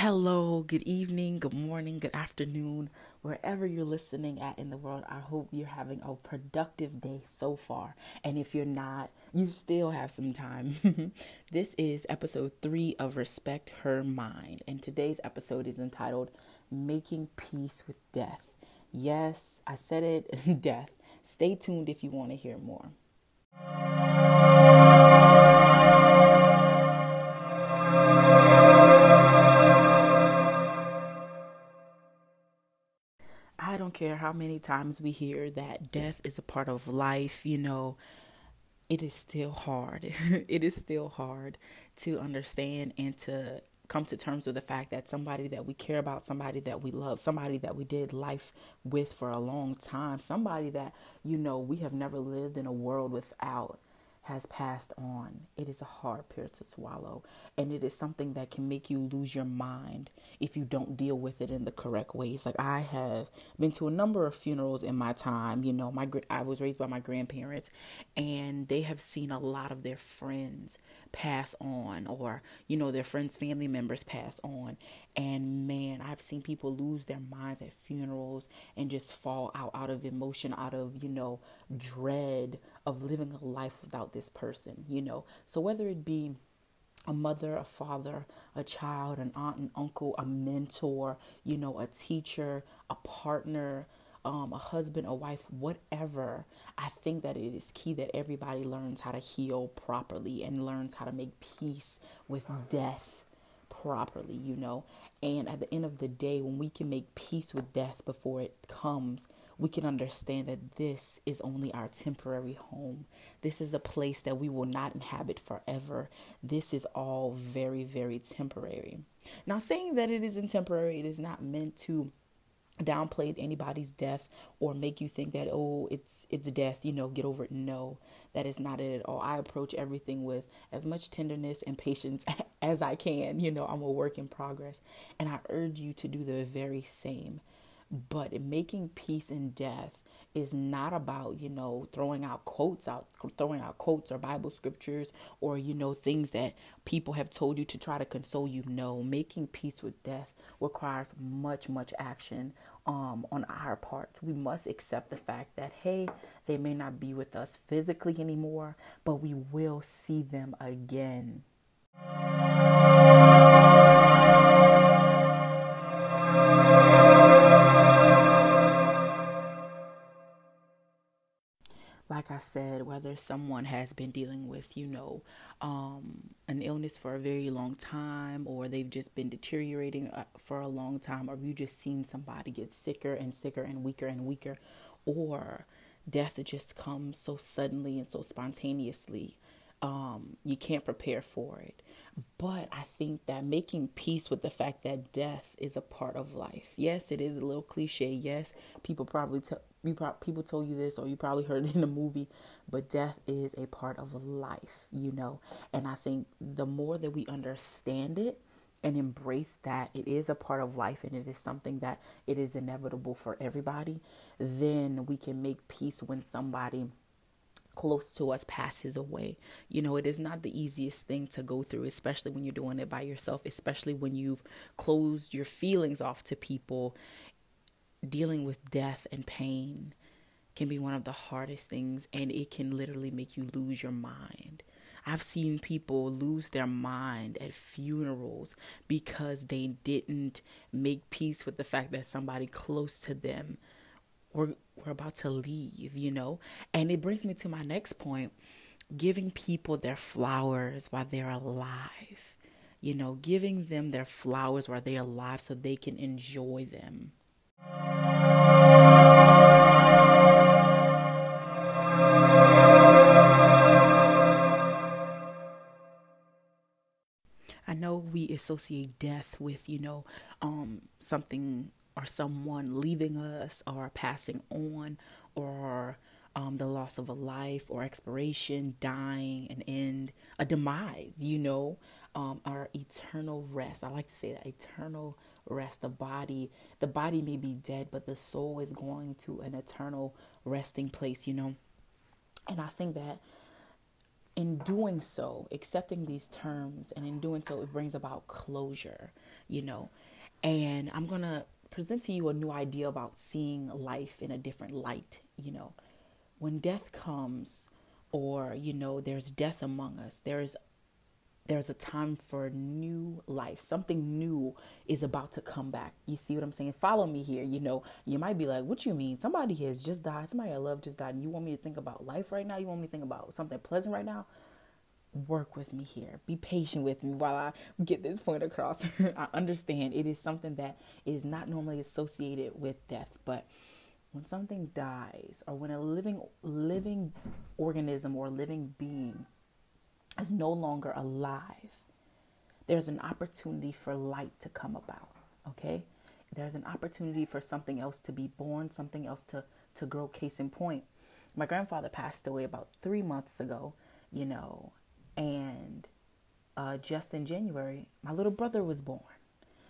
Hello, good evening, good morning, good afternoon, wherever you're listening at in the world. I hope you're having a productive day so far. And if you're not, you still have some time. this is episode three of Respect Her Mind. And today's episode is entitled Making Peace with Death. Yes, I said it death. Stay tuned if you want to hear more. How many times we hear that death is a part of life, you know, it is still hard. it is still hard to understand and to come to terms with the fact that somebody that we care about, somebody that we love, somebody that we did life with for a long time, somebody that, you know, we have never lived in a world without has passed on. It is a hard pill to swallow, and it is something that can make you lose your mind if you don't deal with it in the correct ways. Like I have been to a number of funerals in my time. You know, my I was raised by my grandparents, and they have seen a lot of their friends pass on, or you know, their friends' family members pass on. And man, I've seen people lose their minds at funerals and just fall out out of emotion, out of you know, dread of living a life without this person, you know. So whether it be a mother, a father, a child, an aunt, an uncle, a mentor, you know, a teacher, a partner, um, a husband, a wife, whatever, I think that it is key that everybody learns how to heal properly and learns how to make peace with death properly, you know. And at the end of the day, when we can make peace with death before it comes, we can understand that this is only our temporary home. This is a place that we will not inhabit forever. This is all very, very temporary. Now, saying that it isn't temporary, it is not meant to downplay anybody's death or make you think that oh it's it's death you know get over it no that is not it at all. I approach everything with as much tenderness and patience as i can. You know i'm a work in progress. And i urge you to do the very same. But making peace in death is not about, you know, throwing out quotes out, throwing out quotes or Bible scriptures or, you know, things that people have told you to try to console you. No, making peace with death requires much, much action um, on our parts. We must accept the fact that, hey, they may not be with us physically anymore, but we will see them again. Like I said, whether someone has been dealing with, you know, um, an illness for a very long time, or they've just been deteriorating uh, for a long time, or you just seen somebody get sicker and sicker and weaker and weaker, or death just comes so suddenly and so spontaneously, um, you can't prepare for it. But I think that making peace with the fact that death is a part of life. Yes, it is a little cliche. Yes, people probably tell you pro- people told you this or you probably heard it in a movie, but death is a part of life, you know. And I think the more that we understand it and embrace that it is a part of life and it is something that it is inevitable for everybody, then we can make peace when somebody close to us passes away. You know, it is not the easiest thing to go through, especially when you're doing it by yourself, especially when you've closed your feelings off to people dealing with death and pain can be one of the hardest things and it can literally make you lose your mind. I've seen people lose their mind at funerals because they didn't make peace with the fact that somebody close to them were, were about to leave, you know? And it brings me to my next point giving people their flowers while they're alive. You know, giving them their flowers while they're alive so they can enjoy them. Associate death with, you know, um, something or someone leaving us or passing on or um, the loss of a life or expiration, dying, an end, a demise, you know, um, our eternal rest. I like to say that eternal rest. The body, the body may be dead, but the soul is going to an eternal resting place, you know. And I think that in doing so, accepting these terms and in doing so, it brings about closure. you know. And I'm going to present to you a new idea about seeing life in a different light, you know. When death comes or, you know, there's death among us, there's there's a time for new life. Something new is about to come back. You see what I'm saying? Follow me here. You know, you might be like, what you mean? Somebody has just died. Somebody I love just died. And you want me to think about life right now? You want me to think about something pleasant right now? Work with me here. Be patient with me while I get this point across. I understand it is something that is not normally associated with death, but when something dies or when a living living organism or living being is no longer alive, there's an opportunity for light to come about. Okay? There's an opportunity for something else to be born, something else to, to grow. Case in point, my grandfather passed away about three months ago, you know, and uh, just in January, my little brother was born.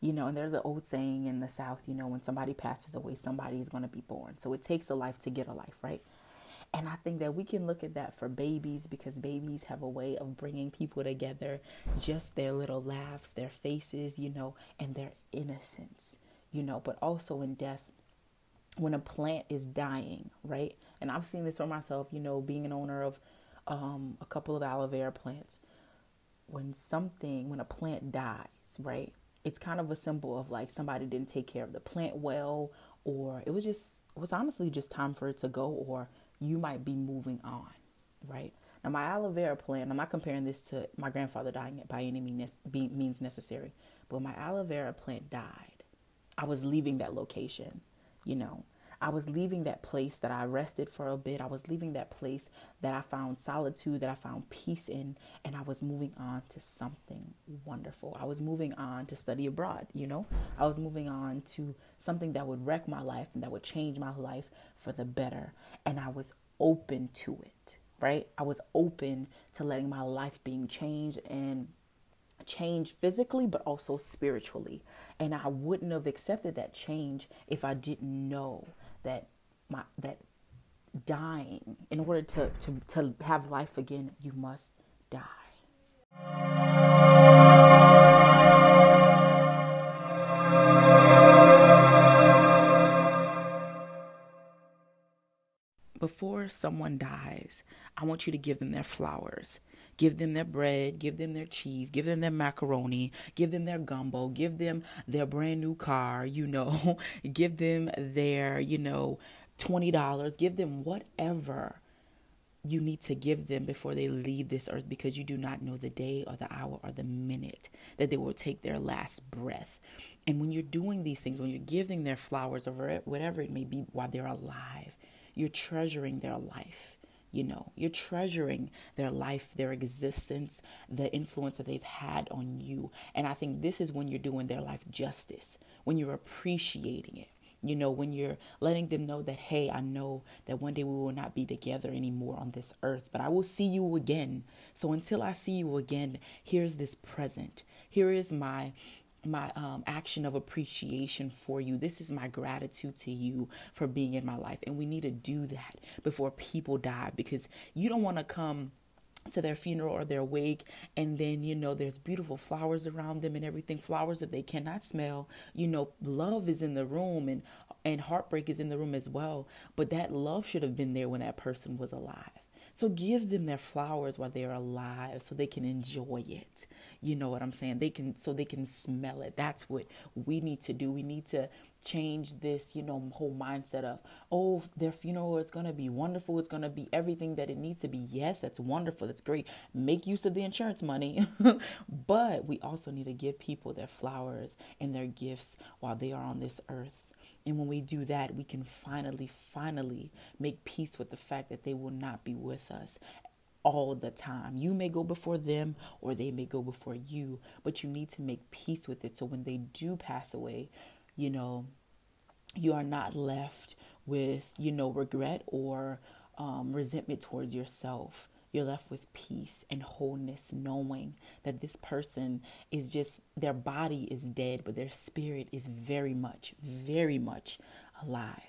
You know, and there's an old saying in the South, you know, when somebody passes away, somebody is going to be born. So it takes a life to get a life, right? And I think that we can look at that for babies because babies have a way of bringing people together, just their little laughs, their faces, you know, and their innocence, you know, but also in death. When a plant is dying, right? And I've seen this for myself, you know, being an owner of um, a couple of aloe vera plants. When something, when a plant dies, right? It's kind of a symbol of like somebody didn't take care of the plant well, or it was just, it was honestly just time for it to go, or you might be moving on, right? Now, my aloe vera plant, I'm not comparing this to my grandfather dying by any means necessary, but my aloe vera plant died, I was leaving that location, you know. I was leaving that place that I rested for a bit. I was leaving that place that I found solitude, that I found peace in, and I was moving on to something wonderful. I was moving on to study abroad, you know? I was moving on to something that would wreck my life and that would change my life for the better. And I was open to it, right? I was open to letting my life being changed and change physically but also spiritually and i wouldn't have accepted that change if i didn't know that my that dying in order to to to have life again you must die before someone dies, I want you to give them their flowers. Give them their bread, give them their cheese, give them their macaroni, give them their gumbo, give them their brand new car, you know, give them their, you know, $20, give them whatever you need to give them before they leave this earth because you do not know the day or the hour or the minute that they will take their last breath. And when you're doing these things, when you're giving their flowers or whatever it may be while they're alive, you're treasuring their life. You know, you're treasuring their life, their existence, the influence that they've had on you. And I think this is when you're doing their life justice, when you're appreciating it. You know, when you're letting them know that, hey, I know that one day we will not be together anymore on this earth, but I will see you again. So until I see you again, here's this present. Here is my my um, action of appreciation for you. This is my gratitude to you for being in my life. And we need to do that before people die because you don't want to come to their funeral or their wake and then you know there's beautiful flowers around them and everything flowers that they cannot smell you know love is in the room and and heartbreak is in the room as well but that love should have been there when that person was alive so give them their flowers while they're alive so they can enjoy it. You know what I'm saying? They can so they can smell it. That's what we need to do. We need to change this, you know, whole mindset of, oh, their funeral is going to be wonderful. It's going to be everything that it needs to be. Yes, that's wonderful. That's great. Make use of the insurance money. but we also need to give people their flowers and their gifts while they are on this earth. And when we do that, we can finally, finally make peace with the fact that they will not be with us all the time. You may go before them or they may go before you, but you need to make peace with it. So when they do pass away, you know, you are not left with, you know, regret or um, resentment towards yourself you're left with peace and wholeness, knowing that this person is just, their body is dead, but their spirit is very much, very much alive.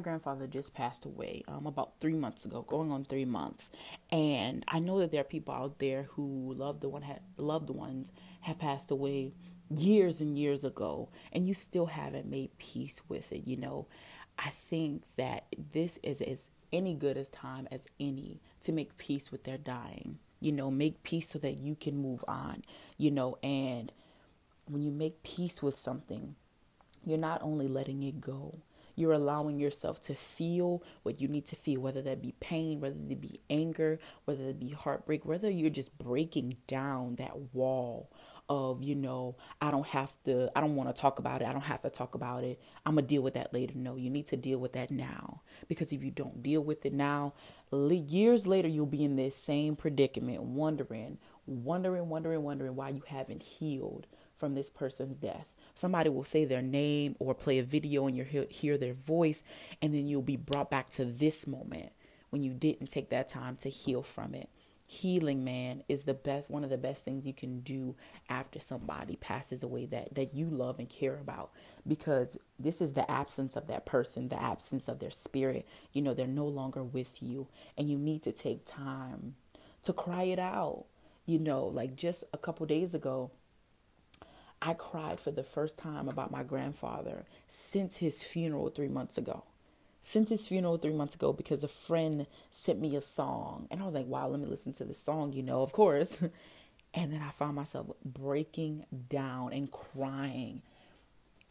My grandfather just passed away um, about three months ago, going on three months, and I know that there are people out there who loved the one had loved ones have passed away years and years ago, and you still haven't made peace with it. You know, I think that this is as any good as time as any to make peace with their dying. You know, make peace so that you can move on. You know, and when you make peace with something, you're not only letting it go, you're allowing yourself to feel what you need to feel, whether that be pain, whether it be anger, whether it be heartbreak, whether you're just breaking down that wall of, you know, I don't have to, I don't want to talk about it. I don't have to talk about it. I'm going to deal with that later. No, you need to deal with that now. Because if you don't deal with it now, years later, you'll be in this same predicament, wondering, wondering, wondering, wondering why you haven't healed from this person's death. Somebody will say their name or play a video and you hear their voice, and then you'll be brought back to this moment when you didn't take that time to heal from it. Healing, man, is the best one of the best things you can do after somebody passes away that that you love and care about because this is the absence of that person, the absence of their spirit. You know, they're no longer with you and you need to take time to cry it out. You know, like just a couple days ago, I cried for the first time about my grandfather since his funeral three months ago. Since his funeral three months ago, because a friend sent me a song, and I was like, wow, let me listen to this song, you know, of course. and then I found myself breaking down and crying.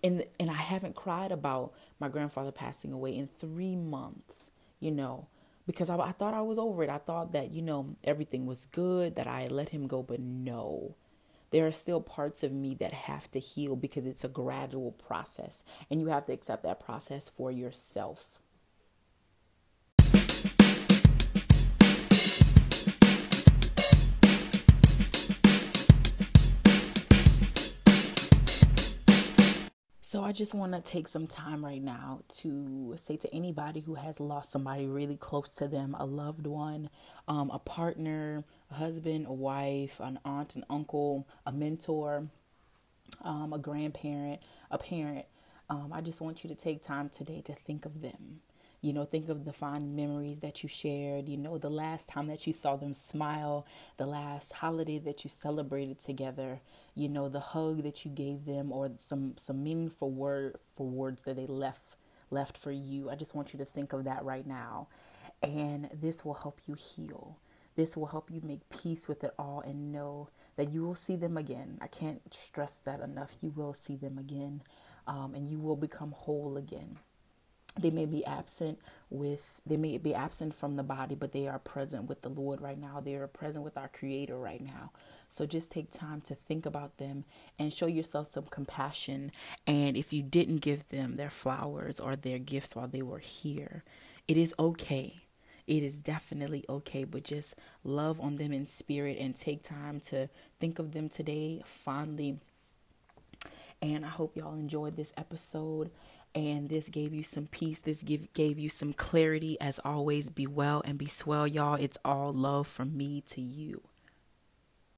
And, and I haven't cried about my grandfather passing away in three months, you know, because I, I thought I was over it. I thought that, you know, everything was good, that I let him go, but no there are still parts of me that have to heal because it's a gradual process and you have to accept that process for yourself. So I just want to take some time right now to say to anybody who has lost somebody really close to them, a loved one, um, a partner, a husband, a wife, an aunt, an uncle, a mentor, um, a grandparent, a parent. Um, I just want you to take time today to think of them. You know, think of the fond memories that you shared. You know, the last time that you saw them smile, the last holiday that you celebrated together. You know, the hug that you gave them, or some some meaningful word for words that they left left for you. I just want you to think of that right now, and this will help you heal. This will help you make peace with it all and know that you will see them again. I can't stress that enough. You will see them again, um, and you will become whole again. They may be absent with they may be absent from the body but they are present with the lord right now. They are present with our creator right now. So just take time to think about them and show yourself some compassion. And if you didn't give them their flowers or their gifts while they were here it is okay it is definitely okay but just love on them in spirit and take time to think of them today fondly and i hope y'all enjoyed this episode and this gave you some peace. This give, gave you some clarity. As always, be well and be swell, y'all. It's all love from me to you.